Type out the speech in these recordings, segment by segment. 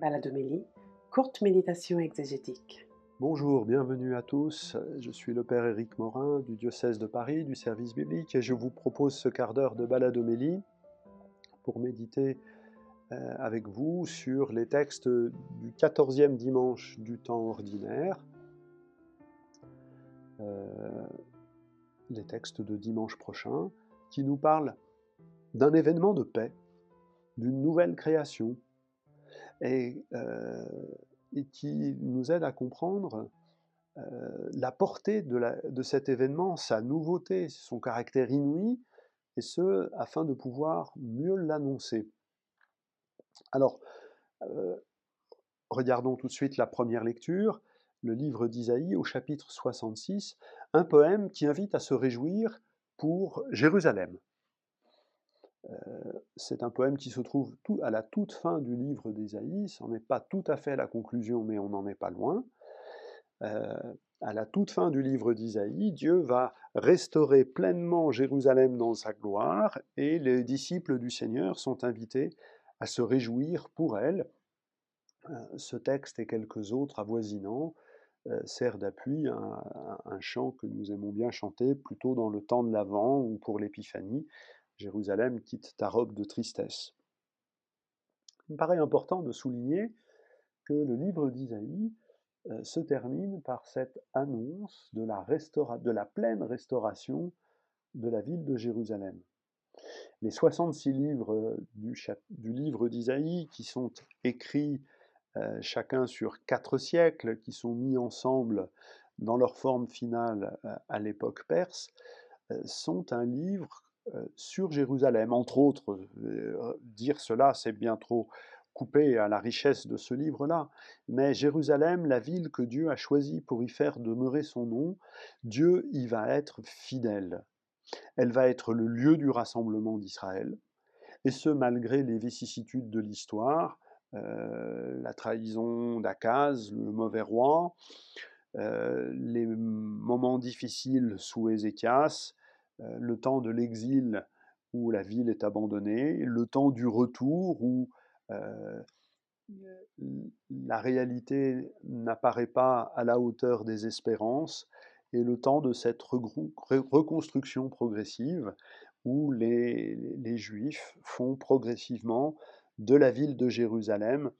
Baladomélie, courte méditation exégétique. Bonjour, bienvenue à tous. Je suis le Père Éric Morin du diocèse de Paris, du service biblique, et je vous propose ce quart d'heure de baladomélie pour méditer euh, avec vous sur les textes du 14e dimanche du temps ordinaire, euh, les textes de dimanche prochain, qui nous parlent d'un événement de paix, d'une nouvelle création, et, euh, et, qui nous aide à comprendre euh, la portée de, cet événement, sa nouveauté, son caractère inouï, et ce, afin de pouvoir mieux l'annoncer. Alors, euh, regardons tout de suite la première lecture, le livre d'Isaïe au chapitre 66, un poème qui invite à se réjouir pour Jérusalem. Euh, c'est un poème qui se trouve tout, à la toute fin du livre d'Ésaïe, ce n'est pas tout à fait la conclusion, mais on n'en est pas loin. Euh, à la toute fin du livre d'Isaïe, Dieu va restaurer pleinement Jérusalem dans sa gloire, et les disciples du Seigneur sont invités à se réjouir pour elle. Euh, ce texte et quelques autres avoisinants sert d'appui à, à, un chant que nous aimons bien chanter plutôt dans le temps de l'Avent ou pour l'Épiphanie, Jérusalem quitte ta robe de tristesse. Il me paraît important de souligner que le livre d'Isaïe euh, se termine par cette annonce de la, pleine restauration de la ville de Jérusalem. Les 66 livres du, du livre d'Isaïe, qui sont écrits euh, chacun sur quatre siècles, qui sont mis ensemble dans leur forme finale euh, à l'époque perse, euh, sont un livre euh, sur Jérusalem. Entre autres, euh, dire cela, c'est bien trop coupé à la richesse de ce livre-là. Mais Jérusalem, la ville que Dieu a choisie pour y faire demeurer son nom, Dieu y va être fidèle. Elle va être le lieu du rassemblement d'Israël, et ce malgré les vicissitudes de l'histoire, euh, la trahison d'Akaz, le mauvais roi, euh, les moments difficiles sous Ézéchias, euh, le temps de l'exil où la ville est abandonnée, le temps du retour où euh, la réalité n'apparaît pas à la hauteur des espérances, et le temps de cette reconstruction progressive où les, les, Juifs font progressivement de la ville de Jérusalem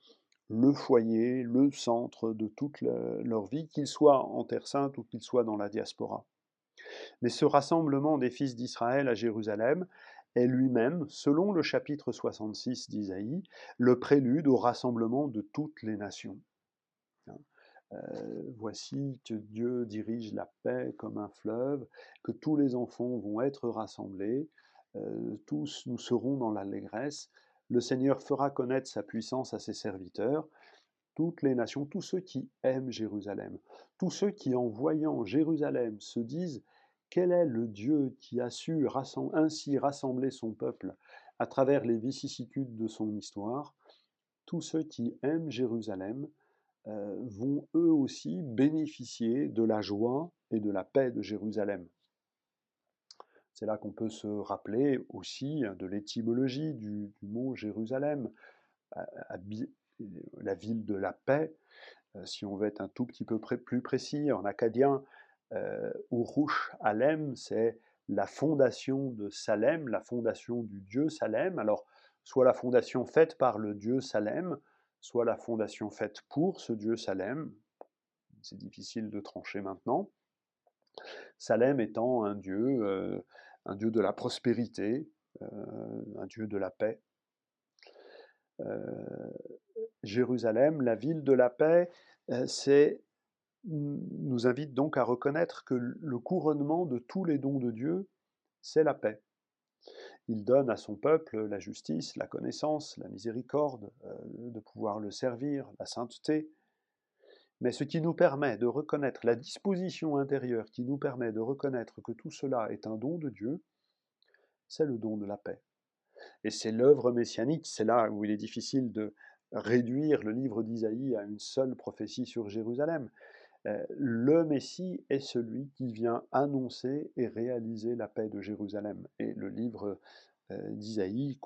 le foyer, le centre de toute leur vie, qu'ils soient en Terre Sainte ou qu'ils soient dans la diaspora. Mais ce rassemblement des fils d'Israël à Jérusalem est lui-même, selon le chapitre 66 d'Isaïe, le prélude au rassemblement de toutes les nations. Hein, euh, voici que Dieu dirige la paix comme un fleuve, que tous les enfants vont être rassemblés, euh, tous nous serons dans l'allégresse, le Seigneur fera connaître sa puissance à ses serviteurs, toutes les nations, tous ceux qui aiment Jérusalem, tous ceux qui en voyant Jérusalem se disent quel est le Dieu qui a su ainsi rassembler son peuple à travers les vicissitudes de son histoire? Tous ceux qui aiment Jérusalem euh, vont eux aussi bénéficier de la joie et de la paix de Jérusalem. C'est là qu'on peut se rappeler aussi de l'étymologie du, du, mot Jérusalem, la ville de la paix. Euh, si on veut être un tout petit peu plus précis, en acadien, euh, Urush Alem, c'est la fondation de Salem, la fondation du dieu Salem. Alors, soit la fondation faite par le dieu Salem, soit la fondation faite pour ce dieu Salem. C'est difficile de trancher maintenant. Salem étant un dieu, euh, un dieu de la prospérité, euh, un dieu de la paix. Euh, Jérusalem, la ville de la paix, euh, c'est nous invite donc à reconnaître que le couronnement de tous les dons de Dieu, c'est la paix. Il donne à son peuple la justice, la connaissance, la miséricorde, euh, de pouvoir le servir, la sainteté. Mais ce qui nous permet de reconnaître la disposition intérieure, qui nous permet de reconnaître que tout cela est un don de Dieu, c'est le don de la paix. Et c'est l'œuvre messianique, c'est là où il est difficile de réduire le livre d'Isaïe à une seule prophétie sur Jérusalem. Euh, le Messie est celui qui vient annoncer et réaliser la paix de Jérusalem. Et le livre euh, d'Isaïe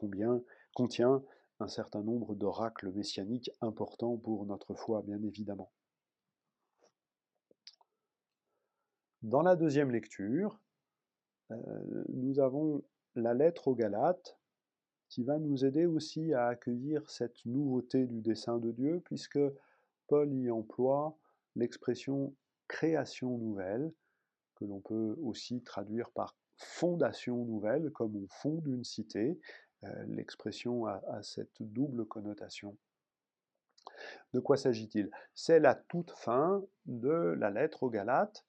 contient un certain nombre d'oracles messianiques importants pour notre foi, bien évidemment. Dans la deuxième lecture, euh, nous avons la lettre aux Galates qui va nous aider aussi à accueillir cette nouveauté du dessein de Dieu, puisque Paul y emploie l'expression création nouvelle, que l'on peut aussi traduire par fondation nouvelle, comme on fonde une cité. Euh, l'expression a, cette double connotation. De quoi s'agit-il? C'est la toute fin de la lettre aux Galates,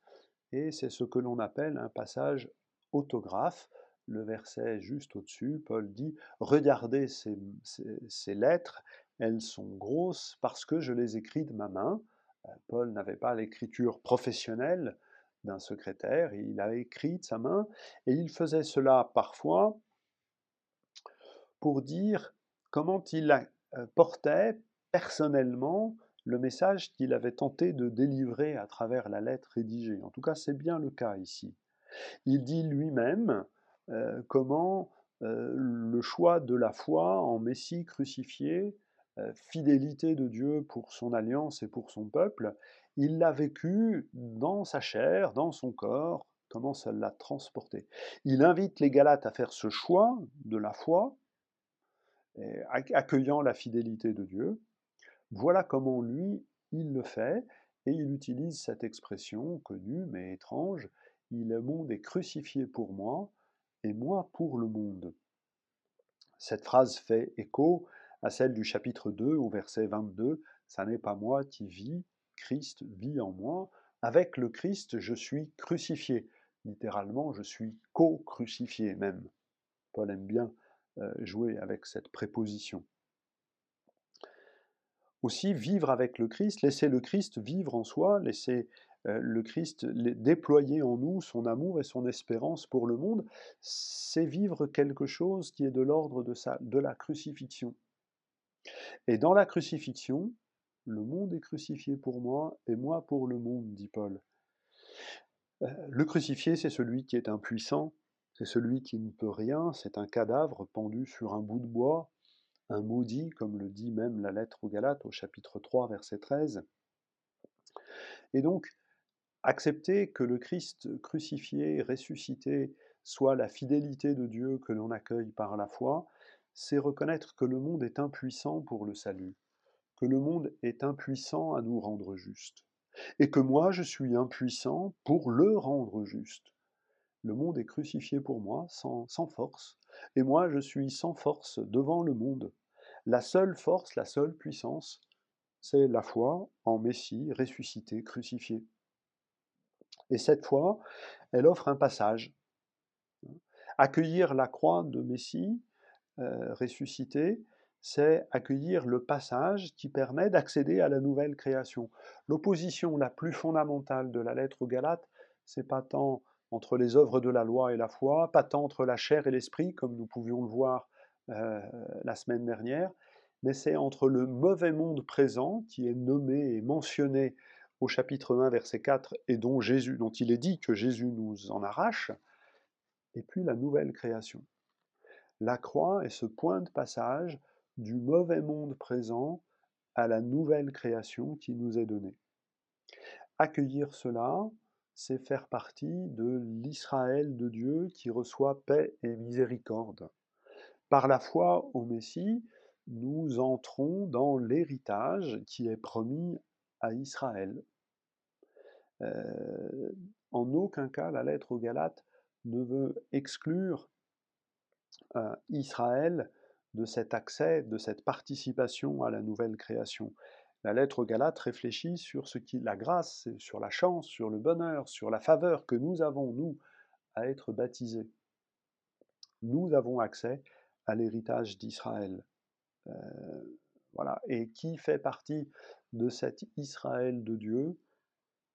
et c'est ce que l'on appelle un passage autographe. Le verset juste au-dessus, Paul dit Regardez ces, ces, lettres, elles sont grosses parce que je les écris de ma main. Euh, Paul n'avait pas l'écriture professionnelle d'un secrétaire, il a écrit de sa main, et il faisait cela parfois pour dire comment il euh, portait personnellement le message qu'il avait tenté de délivrer à travers la lettre rédigée. En tout cas, c'est bien le cas ici. Il dit lui-même euh, comment le choix de la foi en Messie crucifié, fidélité de Dieu pour son alliance et pour son peuple, il l'a vécu dans sa chair, dans son corps, comment ça l'a transporté. Il invite les Galates à faire ce choix de la foi, accueillant la fidélité de Dieu. Voilà comment lui, il le fait, et il utilise cette expression connue mais étrange, le monde est crucifié pour moi, et moi pour le monde. Cette phrase fait écho à celle du chapitre 2 au verset 22, Ça n'est pas moi qui vis, Christ vit en moi. Avec le Christ, je suis crucifié. Littéralement, je suis co-crucifié même. Paul aime bien euh, jouer avec cette préposition. Aussi, vivre avec le Christ, laisser le Christ vivre en soi, laisser euh, le Christ déployer en nous son amour et son espérance pour le monde, c'est vivre quelque chose qui est de l'ordre de, de la crucifixion. Et dans la crucifixion, le monde est crucifié pour moi et moi pour le monde, dit Paul. Euh, le crucifié, c'est celui qui est impuissant, c'est celui qui ne peut rien, c'est un cadavre pendu sur un bout de bois, un maudit, comme le dit même la lettre aux Galates au chapitre 3, verset 13. Et donc, accepter que le Christ crucifié, ressuscité, soit la fidélité de Dieu que l'on accueille par la foi, c'est reconnaître que le monde est impuissant pour le salut que le monde est impuissant à nous rendre justes, et que moi je suis impuissant pour le rendre juste. Le monde est crucifié pour moi sans, sans force, et moi je suis sans force devant le monde. La seule force, la seule puissance, c'est la foi en Messie ressuscité, crucifié. Et cette foi, elle offre un passage. Accueillir la croix de Messie ressuscité, c'est accueillir le passage qui permet d'accéder à la nouvelle création. L'opposition la plus fondamentale de la lettre aux Galates, c'est pas tant entre les œuvres de la loi et la foi, pas tant entre la chair et l'esprit, comme nous pouvions le voir euh, la semaine dernière, mais c'est entre le mauvais monde présent, qui est nommé et mentionné au chapitre 1, verset 4, et dont, Jésus, dont il est dit que Jésus nous en arrache, et puis la nouvelle création. La croix est ce point de passage du mauvais monde présent à la nouvelle création qui nous est donnée. Accueillir cela, c'est faire partie de l'Israël de Dieu qui reçoit paix et miséricorde. Par la foi au Messie, nous entrons dans l'héritage qui est promis à Israël. Euh, en aucun cas, la lettre aux Galates ne veut exclure Israël de cet accès, de cette participation à la nouvelle création. La lettre aux Galates réfléchit sur ce qui, la grâce, sur la chance, sur le bonheur, sur la faveur que nous avons, nous, à être baptisés. Nous avons accès à l'héritage d'Israël. Euh, voilà. Et qui fait partie de cet Israël de Dieu?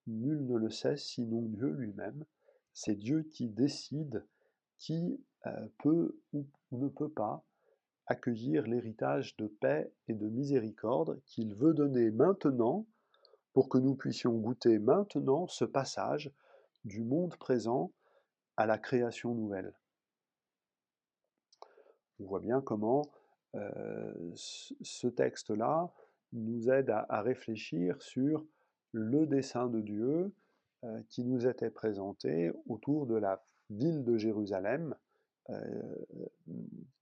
Nul ne le sait sinon Dieu lui-même. C'est Dieu qui décide qui euh, peut ou ne peut pas accueillir l'héritage de paix et de miséricorde qu'il veut donner maintenant pour que nous puissions goûter maintenant ce passage du monde présent à la création nouvelle. On voit bien comment ce texte-là nous aide à, réfléchir sur le dessein de Dieu qui nous était présenté autour de la ville de Jérusalem,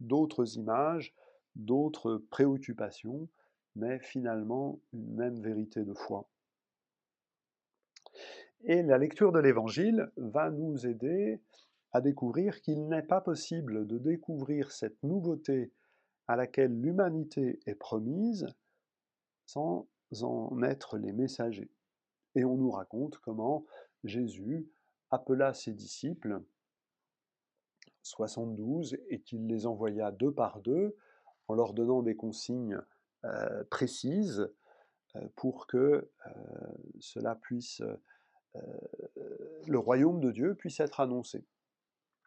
d'autres images, d'autres préoccupations, mais finalement une même vérité de foi. Et la lecture de l'Évangile va nous aider à découvrir qu'il n'est pas possible de découvrir cette nouveauté à laquelle l'humanité est promise sans en être les messagers. Et on nous raconte comment Jésus appela ses disciples, 72, et qu'il les envoya deux par deux en leur donnant des consignes euh, précises euh, pour que euh, cela puisse, le royaume de Dieu puisse être annoncé.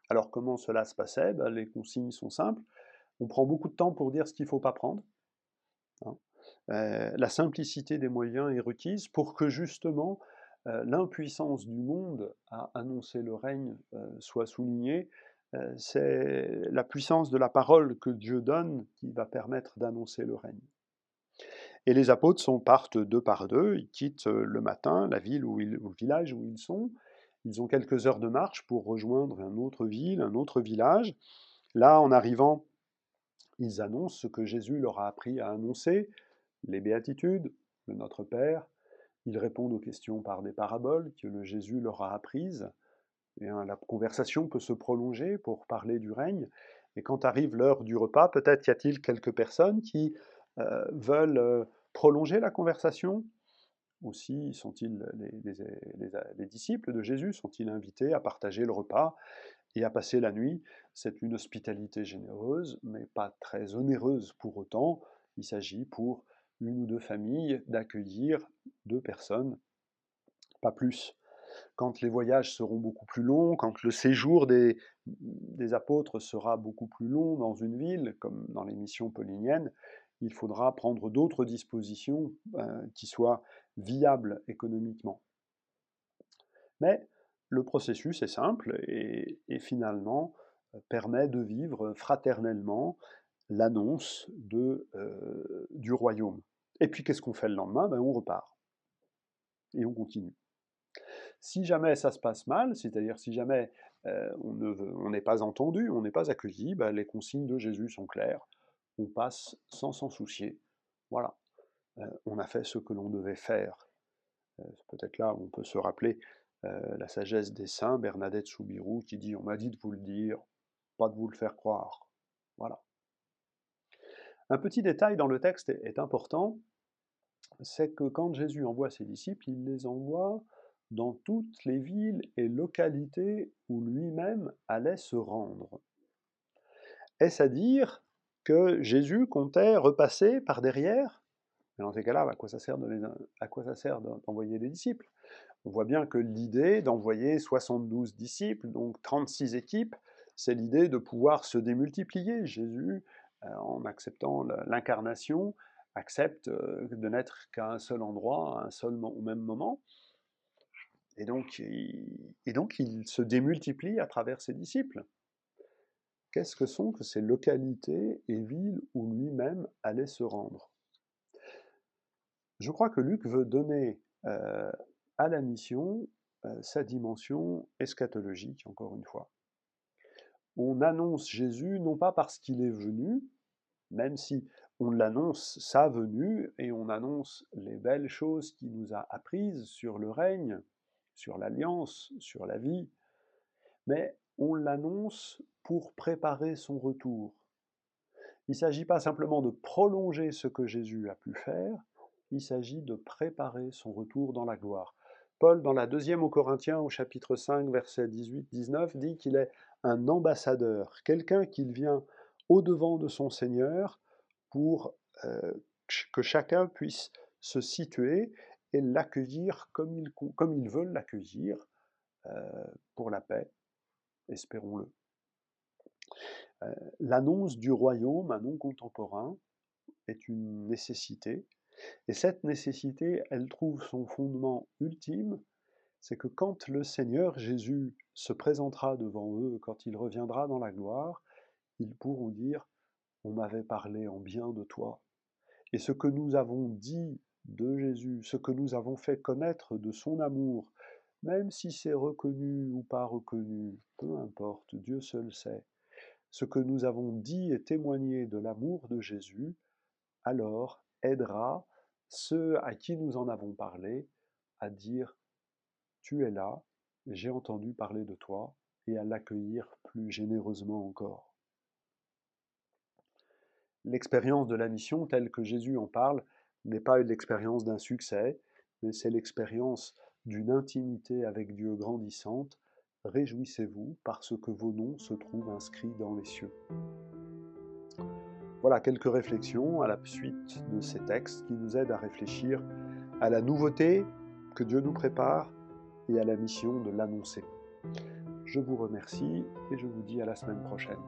Alors comment cela se passait? Ben, Les consignes sont simples. On prend beaucoup de temps pour dire ce qu'il ne faut pas prendre. Hein. la simplicité des moyens est requise pour que justement l'impuissance du monde à annoncer le règne soit soulignée. C'est la puissance de la parole que Dieu donne qui va permettre d'annoncer le règne. Et les apôtres sont, partent deux par deux, ils quittent le matin la ville ou, le village où ils sont. Ils ont quelques heures de marche pour rejoindre une autre ville, un autre village. Là, en arrivant, ils annoncent ce que Jésus leur a appris à annoncer, les béatitudes, le Notre Père. Ils répondent aux questions par des paraboles que le Jésus leur a apprises. Hein, la conversation peut se prolonger pour parler du règne. Et quand arrive l'heure du repas, peut-être y a-t-il quelques personnes qui euh, veulent euh, prolonger la conversation? Aussi sont-ils les, disciples de Jésus sont-ils invités à partager le repas et à passer la nuit? C'est une hospitalité généreuse, mais pas très onéreuse pour autant. Il s'agit pour une ou deux familles d'accueillir deux personnes, pas plus. Quand les voyages seront beaucoup plus longs, quand le séjour des, apôtres sera beaucoup plus long dans une ville, comme dans les missions pauliniennes, il faudra prendre d'autres dispositions euh, qui soient viables économiquement. Mais le processus est simple et, finalement euh, permet de vivre fraternellement l'annonce euh, du royaume. Et puis qu'est-ce qu'on fait le lendemain? Ben, On repart. Et on continue. Si jamais ça se passe mal, c'est-à-dire si jamais on n'est pas entendu, on n'est pas accueilli, ben, les consignes de Jésus sont claires on passe sans s'en soucier. Voilà, euh, on a fait ce que l'on devait faire. Euh, peut-être là on peut se rappeler euh, la sagesse des saints, Bernadette Soubirou, qui dit On m'a dit de vous le dire, pas de vous le faire croire. Voilà. Un petit détail dans le texte est important, c'est que quand Jésus envoie ses disciples, il les envoie dans toutes les villes et localités où lui-même allait se rendre. Est-ce à dire que Jésus comptait repasser par derrière? Mais dans ces cas-là, à quoi ça sert d'envoyer des disciples? On voit bien que l'idée d'envoyer 72 disciples, donc 36 équipes, c'est l'idée de pouvoir se démultiplier. Jésus, euh, en acceptant l'incarnation, accepte euh, de n'être qu'à un seul endroit, à un seul au même moment. Et donc, il se démultiplie à travers ses disciples qu'est-ce que sont que ces localités et villes où lui-même allait se rendre? Je crois que Luc veut donner euh, à la mission euh, sa dimension eschatologique, encore une fois. On annonce Jésus non pas parce qu'il est venu, même si on l'annonce sa venue et on annonce les belles choses qu'il nous a apprises sur le règne, sur l'alliance, sur la vie, mais on l'annonce pour préparer son retour. Il ne s'agit pas simplement de prolonger ce que Jésus a pu faire, il s'agit de préparer son retour dans la gloire. Paul, dans la deuxième aux Corinthiens, au chapitre 5, versets 18-19, dit qu'il est un ambassadeur, quelqu'un qui vient au-devant de son Seigneur pour euh, que chacun puisse se situer et l'accueillir comme il, comme il veut l'accueillir euh, pour la paix, espérons-le. Euh, l'annonce du royaume à non contemporain est une nécessité, et cette nécessité, elle trouve son fondement ultime, c'est que quand le Seigneur Jésus se présentera devant eux, quand il reviendra dans la gloire, ils pourront dire on m'avait parlé en bien de toi. Et ce que nous avons dit de Jésus, ce que nous avons fait connaître de son amour, même si c'est reconnu ou pas reconnu, peu importe, Dieu seul sait, ce que nous avons dit et témoigné de l'amour de Jésus, alors aidera ceux à qui nous en avons parlé à dire Tu es là, j'ai entendu parler de toi, et à l'accueillir plus généreusement encore. L'expérience de la mission telle que Jésus en parle n'est pas l'expérience d'un succès, mais c'est l'expérience d'une intimité avec Dieu grandissante. Réjouissez-vous parce que vos noms se trouvent inscrits dans les cieux. Voilà quelques réflexions à la suite de ces textes qui nous aident à réfléchir à la nouveauté que Dieu nous prépare et à la mission de l'annoncer. Je vous remercie et je vous dis à la semaine prochaine.